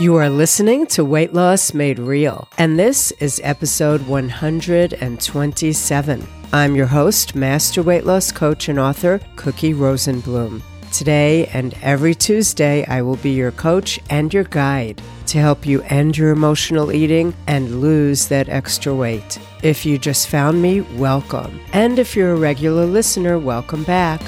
You are listening to Weight Loss Made Real, and this is episode 127. I'm your host, Master Weight Loss Coach and author, Cookie Rosenblum. Today and every Tuesday, I will be your coach and your guide to help you end your emotional eating and lose that extra weight. If you just found me, welcome. And if you're a regular listener, welcome back.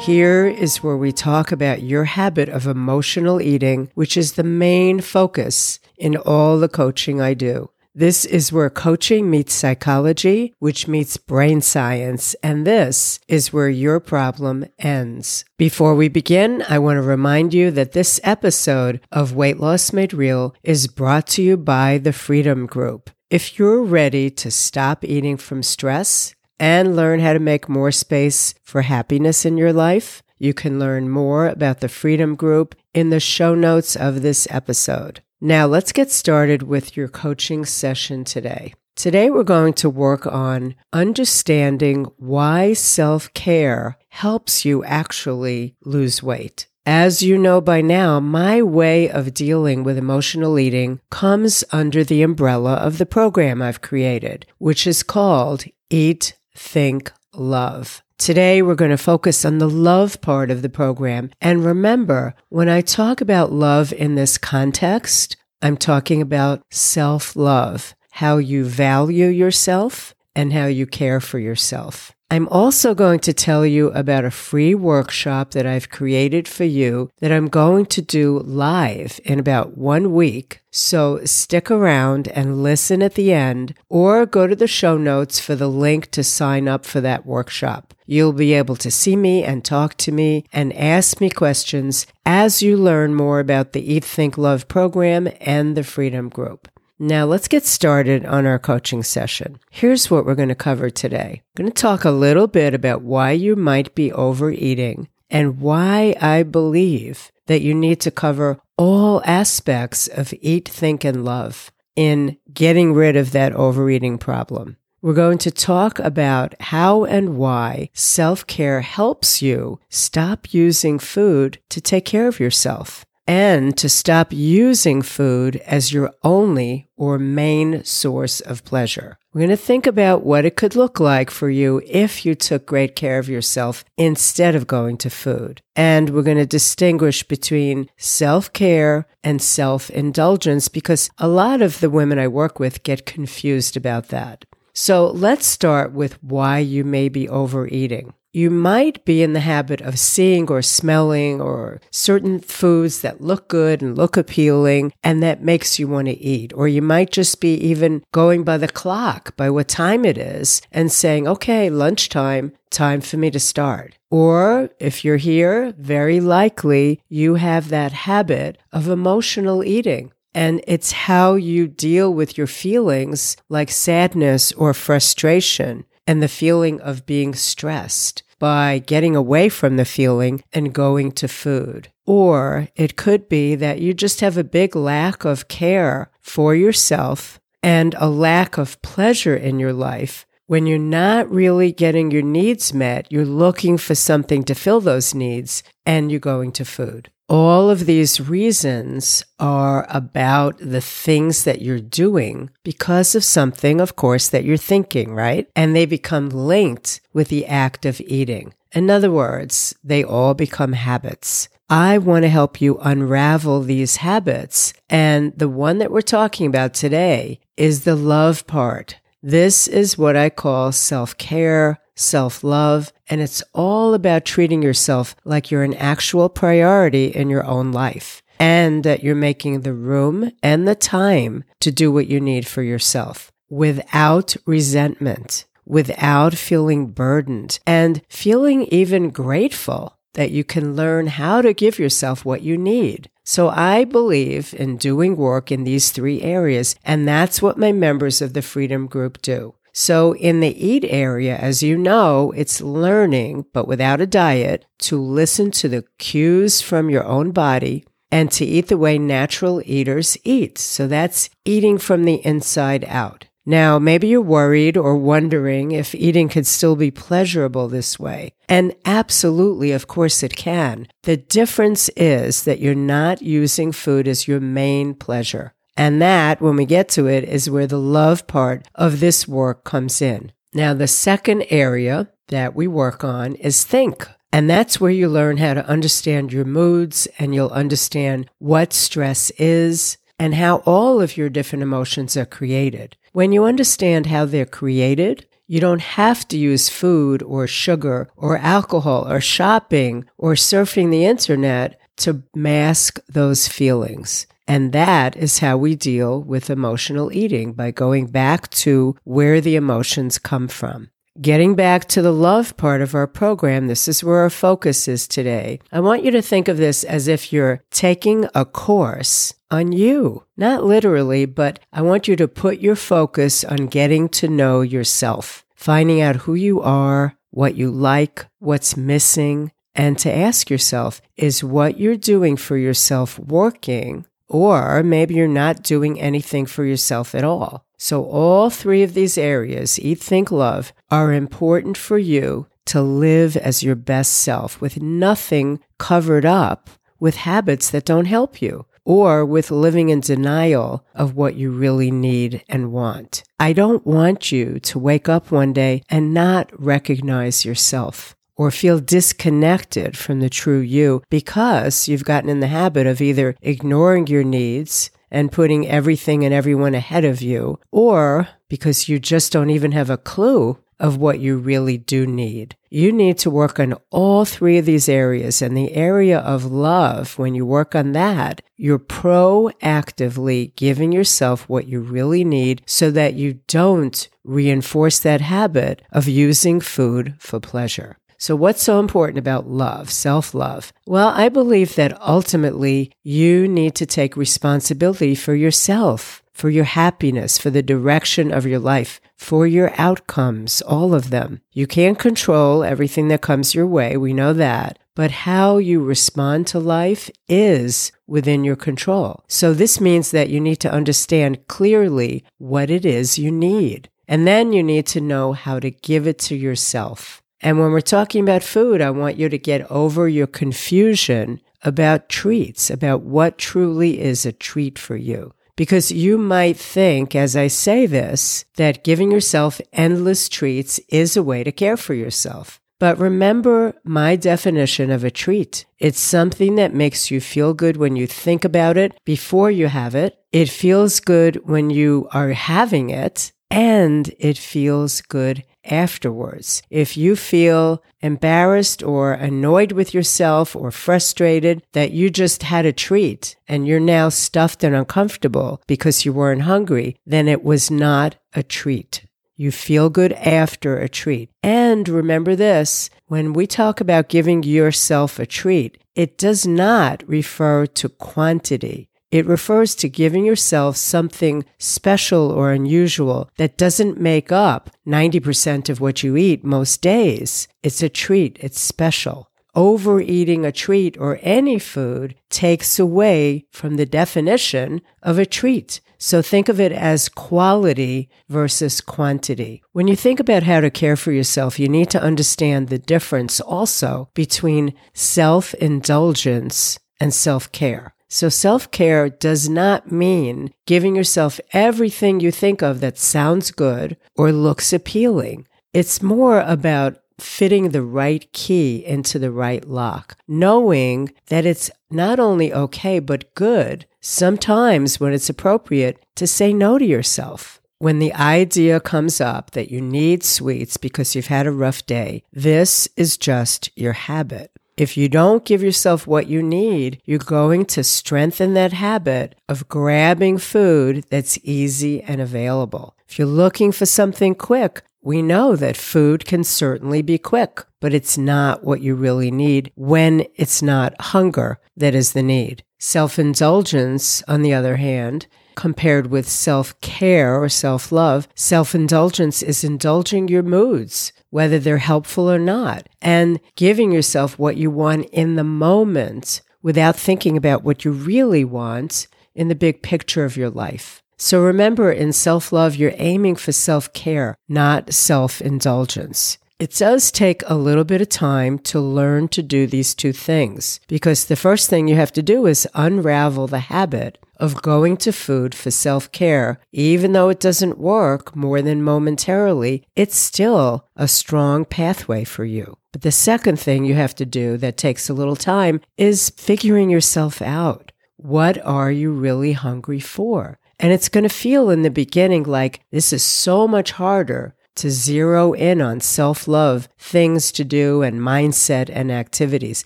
Here is where we talk about your habit of emotional eating, which is the main focus in all the coaching I do. This is where coaching meets psychology, which meets brain science, and this is where your problem ends. Before we begin, I want to remind you that this episode of Weight Loss Made Real is brought to you by the Freedom Group. If you're ready to stop eating from stress, and learn how to make more space for happiness in your life, you can learn more about the Freedom Group in the show notes of this episode. Now, let's get started with your coaching session today. Today, we're going to work on understanding why self care helps you actually lose weight. As you know by now, my way of dealing with emotional eating comes under the umbrella of the program I've created, which is called Eat think, love. Today, we're going to focus on the love part of the program. And remember, when I talk about love in this context, I'm talking about self love, how you value yourself and how you care for yourself. I'm also going to tell you about a free workshop that I've created for you that I'm going to do live in about one week. So stick around and listen at the end or go to the show notes for the link to sign up for that workshop. You'll be able to see me and talk to me and ask me questions as you learn more about the Eat, Think, Love program and the Freedom Group. Now let's get started on our coaching session. Here's what we're going to cover today. I'm going to talk a little bit about why you might be overeating and why I believe that you need to cover all aspects of eat, think, and love in getting rid of that overeating problem. We're going to talk about how and why self care helps you stop using food to take care of yourself and to stop using food as your only or main source of pleasure. We're going to think about what it could look like for you if you took great care of yourself instead of going to food. And we're going to distinguish between self care and self indulgence because a lot of the women I work with get confused about that. So let's start with why you may be overeating you might be in the habit of seeing or smelling or certain foods that look good and look appealing and that makes you want to eat. Or you might just be even going by the clock, by what time it is and saying, okay, lunchtime, time for me to start. Or if you're here, very likely you have that habit of emotional eating. And it's how you deal with your feelings like sadness or frustration and the feeling of being stressed by getting away from the feeling and going to food. Or it could be that you just have a big lack of care for yourself and a lack of pleasure in your life. When you're not really getting your needs met, you're looking for something to fill those needs and you're going to food. All of these reasons are about the things that you're doing because of something, of course, that you're thinking, right? And they become linked with the act of eating. In other words, they all become habits. I want to help you unravel these habits. And the one that we're talking about today is the love part. This is what I call self care, self love, and it's all about treating yourself like you're an actual priority in your own life and that you're making the room and the time to do what you need for yourself without resentment, without feeling burdened, and feeling even grateful that you can learn how to give yourself what you need. So I believe in doing work in these three areas, and that's what my members of the Freedom Group do. So, in the eat area, as you know, it's learning, but without a diet, to listen to the cues from your own body and to eat the way natural eaters eat. So, that's eating from the inside out. Now, maybe you're worried or wondering if eating could still be pleasurable this way. And absolutely, of course it can. The difference is that you're not using food as your main pleasure. And that, when we get to it, is where the love part of this work comes in. Now, the second area that we work on is think. And that's where you learn how to understand your moods and you'll understand what stress is and how all of your different emotions are created. When you understand how they're created, you don't have to use food or sugar or alcohol or shopping or surfing the internet to mask those feelings. And that is how we deal with emotional eating by going back to where the emotions come from. Getting back to the love part of our program, this is where our focus is today. I want you to think of this as if you're taking a course on you. Not literally, but I want you to put your focus on getting to know yourself, finding out who you are, what you like, what's missing, and to ask yourself, is what you're doing for yourself working? Or maybe you're not doing anything for yourself at all. So, all three of these areas, eat, think, love, are important for you to live as your best self with nothing covered up with habits that don't help you or with living in denial of what you really need and want. I don't want you to wake up one day and not recognize yourself or feel disconnected from the true you because you've gotten in the habit of either ignoring your needs and putting everything and everyone ahead of you, or because you just don't even have a clue of what you really do need. You need to work on all three of these areas. And the area of love, when you work on that, you're proactively giving yourself what you really need so that you don't reinforce that habit of using food for pleasure. So, what's so important about love, self love? Well, I believe that ultimately you need to take responsibility for yourself, for your happiness, for the direction of your life, for your outcomes, all of them. You can't control everything that comes your way. We know that. But how you respond to life is within your control. So, this means that you need to understand clearly what it is you need. And then you need to know how to give it to yourself. And when we're talking about food, I want you to get over your confusion about treats, about what truly is a treat for you. Because you might think, as I say this, that giving yourself endless treats is a way to care for yourself. But remember my definition of a treat. It's something that makes you feel good when you think about it before you have it. It feels good when you are having it and it feels good afterwards. If you feel embarrassed or annoyed with yourself or frustrated that you just had a treat and you're now stuffed and uncomfortable because you weren't hungry, then it was not a treat. You feel good after a treat. And remember this when we talk about giving yourself a treat, it does not refer to quantity. It refers to giving yourself something special or unusual that doesn't make up 90% of what you eat most days. It's a treat, it's special. Overeating a treat or any food takes away from the definition of a treat. So think of it as quality versus quantity. When you think about how to care for yourself, you need to understand the difference also between self indulgence and self care. So self care does not mean giving yourself everything you think of that sounds good or looks appealing. It's more about fitting the right key into the right lock, knowing that it's not only okay, but good sometimes when it's appropriate to say no to yourself. When the idea comes up that you need sweets because you've had a rough day, this is just your habit. If you don't give yourself what you need, you're going to strengthen that habit of grabbing food that's easy and available. If you're looking for something quick, we know that food can certainly be quick, but it's not what you really need when it's not hunger that is the need. Self indulgence, on the other hand, compared with self care or self love, self indulgence is indulging your moods, whether they're helpful or not, and giving yourself what you want in the moment without thinking about what you really want in the big picture of your life. So remember, in self love, you're aiming for self care, not self indulgence. It does take a little bit of time to learn to do these two things because the first thing you have to do is unravel the habit of going to food for self care. Even though it doesn't work more than momentarily, it's still a strong pathway for you. But the second thing you have to do that takes a little time is figuring yourself out. What are you really hungry for? And it's going to feel in the beginning like this is so much harder to zero in on self love, things to do, and mindset and activities.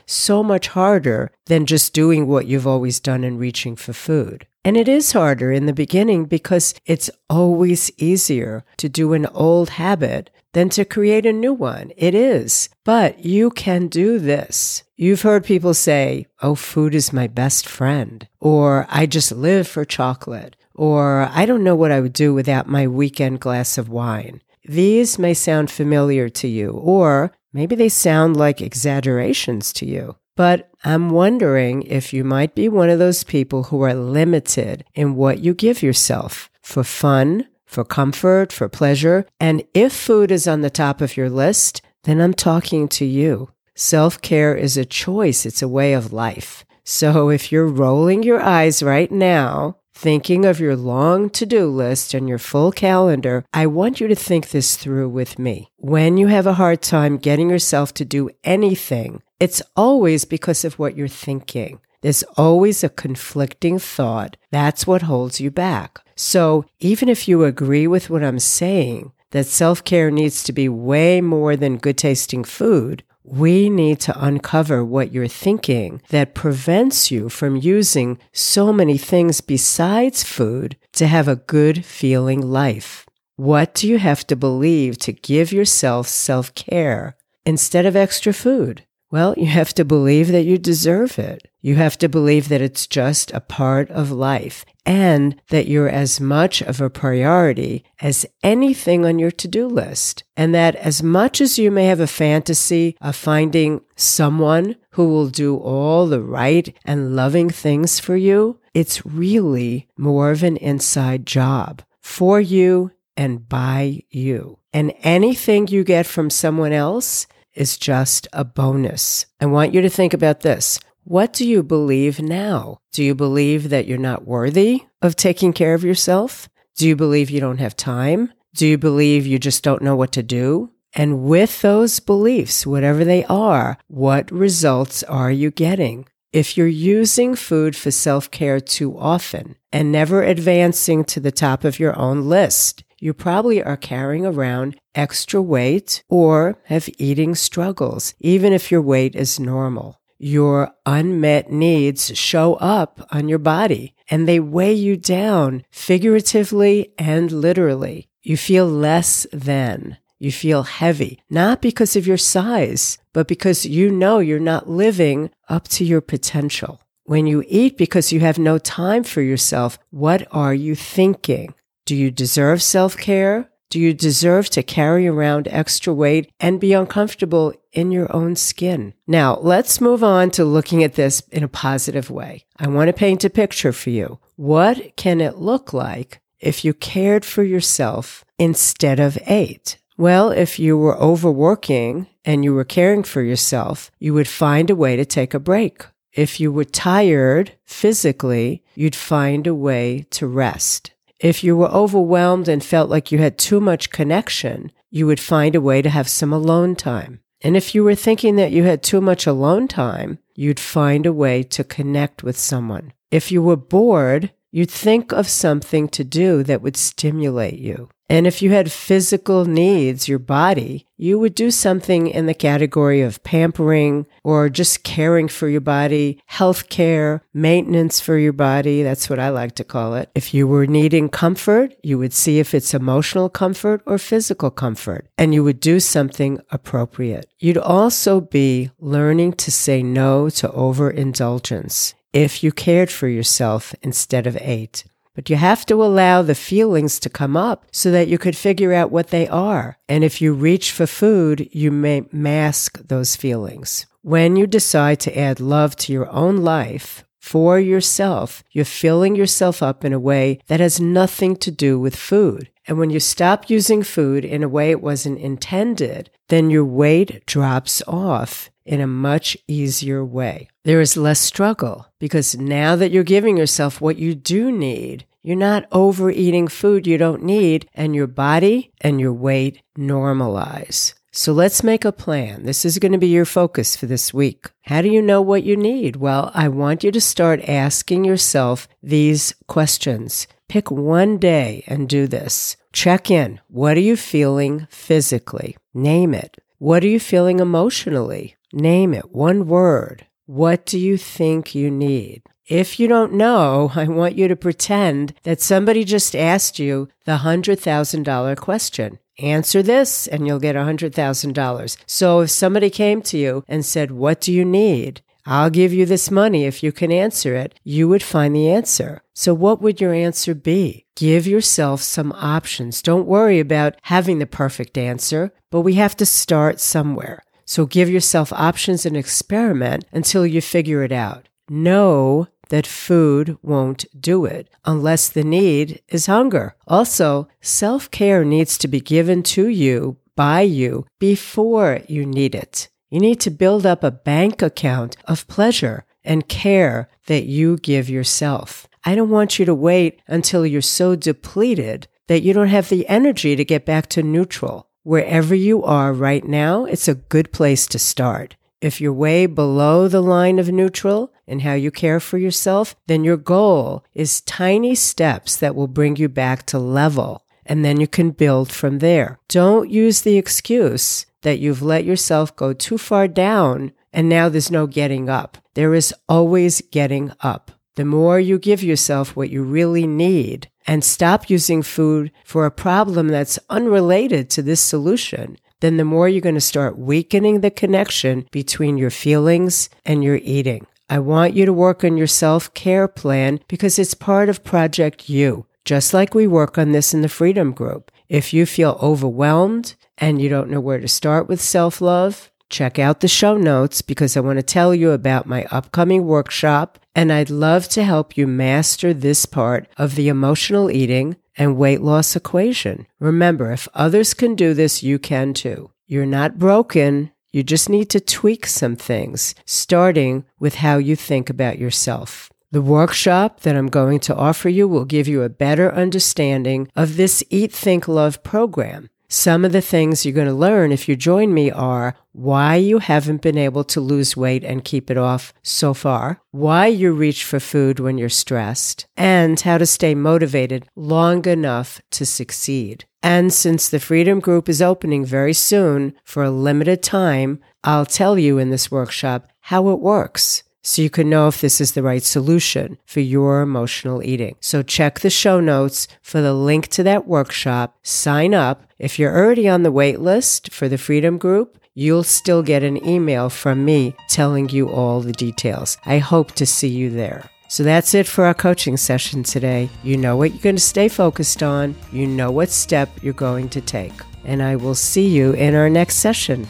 So much harder than just doing what you've always done and reaching for food. And it is harder in the beginning because it's always easier to do an old habit than to create a new one. It is. But you can do this. You've heard people say, oh, food is my best friend, or I just live for chocolate, or I don't know what I would do without my weekend glass of wine. These may sound familiar to you, or maybe they sound like exaggerations to you. But I'm wondering if you might be one of those people who are limited in what you give yourself for fun, for comfort, for pleasure. And if food is on the top of your list, then I'm talking to you. Self care is a choice, it's a way of life. So if you're rolling your eyes right now, thinking of your long to do list and your full calendar, I want you to think this through with me. When you have a hard time getting yourself to do anything, it's always because of what you're thinking. There's always a conflicting thought. That's what holds you back. So even if you agree with what I'm saying, that self care needs to be way more than good tasting food, we need to uncover what you're thinking that prevents you from using so many things besides food to have a good feeling life. What do you have to believe to give yourself self care instead of extra food? Well, you have to believe that you deserve it. You have to believe that it's just a part of life and that you're as much of a priority as anything on your to do list. And that as much as you may have a fantasy of finding someone who will do all the right and loving things for you, it's really more of an inside job for you and by you. And anything you get from someone else is just a bonus. I want you to think about this. What do you believe now? Do you believe that you're not worthy of taking care of yourself? Do you believe you don't have time? Do you believe you just don't know what to do? And with those beliefs, whatever they are, what results are you getting? If you're using food for self care too often and never advancing to the top of your own list, you probably are carrying around extra weight or have eating struggles, even if your weight is normal. Your unmet needs show up on your body and they weigh you down figuratively and literally. You feel less than. You feel heavy, not because of your size, but because you know you're not living up to your potential. When you eat because you have no time for yourself, what are you thinking? Do you deserve self care? Do you deserve to carry around extra weight and be uncomfortable in your own skin? Now, let's move on to looking at this in a positive way. I want to paint a picture for you. What can it look like if you cared for yourself instead of ate? Well, if you were overworking and you were caring for yourself, you would find a way to take a break. If you were tired physically, you'd find a way to rest. If you were overwhelmed and felt like you had too much connection, you would find a way to have some alone time. And if you were thinking that you had too much alone time, you'd find a way to connect with someone. If you were bored, you'd think of something to do that would stimulate you. And if you had physical needs, your body, you would do something in the category of pampering or just caring for your body, health care, maintenance for your body. That's what I like to call it. If you were needing comfort, you would see if it's emotional comfort or physical comfort, and you would do something appropriate. You'd also be learning to say no to overindulgence if you cared for yourself instead of ate. But you have to allow the feelings to come up so that you could figure out what they are. And if you reach for food, you may mask those feelings. When you decide to add love to your own life, for yourself, you're filling yourself up in a way that has nothing to do with food. And when you stop using food in a way it wasn't intended, then your weight drops off in a much easier way. There is less struggle because now that you're giving yourself what you do need, you're not overeating food you don't need, and your body and your weight normalize. So let's make a plan. This is going to be your focus for this week. How do you know what you need? Well, I want you to start asking yourself these questions. Pick one day and do this. Check in. What are you feeling physically? Name it. What are you feeling emotionally? Name it. One word. What do you think you need? If you don't know, I want you to pretend that somebody just asked you the $100,000 question. Answer this and you'll get $100,000. So if somebody came to you and said, What do you need? I'll give you this money if you can answer it, you would find the answer. So what would your answer be? Give yourself some options. Don't worry about having the perfect answer, but we have to start somewhere. So give yourself options and experiment until you figure it out. Know that food won't do it unless the need is hunger. Also, self care needs to be given to you by you before you need it. You need to build up a bank account of pleasure and care that you give yourself. I don't want you to wait until you're so depleted that you don't have the energy to get back to neutral. Wherever you are right now, it's a good place to start. If you're way below the line of neutral in how you care for yourself, then your goal is tiny steps that will bring you back to level. And then you can build from there. Don't use the excuse that you've let yourself go too far down and now there's no getting up. There is always getting up. The more you give yourself what you really need and stop using food for a problem that's unrelated to this solution, then the more you're going to start weakening the connection between your feelings and your eating. I want you to work on your self care plan because it's part of Project You, just like we work on this in the Freedom Group. If you feel overwhelmed and you don't know where to start with self love, check out the show notes because I want to tell you about my upcoming workshop and I'd love to help you master this part of the emotional eating and weight loss equation. Remember, if others can do this, you can too. You're not broken. You just need to tweak some things, starting with how you think about yourself. The workshop that I'm going to offer you will give you a better understanding of this Eat, Think, Love program. Some of the things you're going to learn if you join me are why you haven't been able to lose weight and keep it off so far, why you reach for food when you're stressed, and how to stay motivated long enough to succeed. And since the Freedom Group is opening very soon for a limited time, I'll tell you in this workshop how it works so you can know if this is the right solution for your emotional eating. So check the show notes for the link to that workshop. Sign up. If you're already on the wait list for the Freedom Group, you'll still get an email from me telling you all the details. I hope to see you there. So that's it for our coaching session today. You know what you're going to stay focused on, you know what step you're going to take. And I will see you in our next session.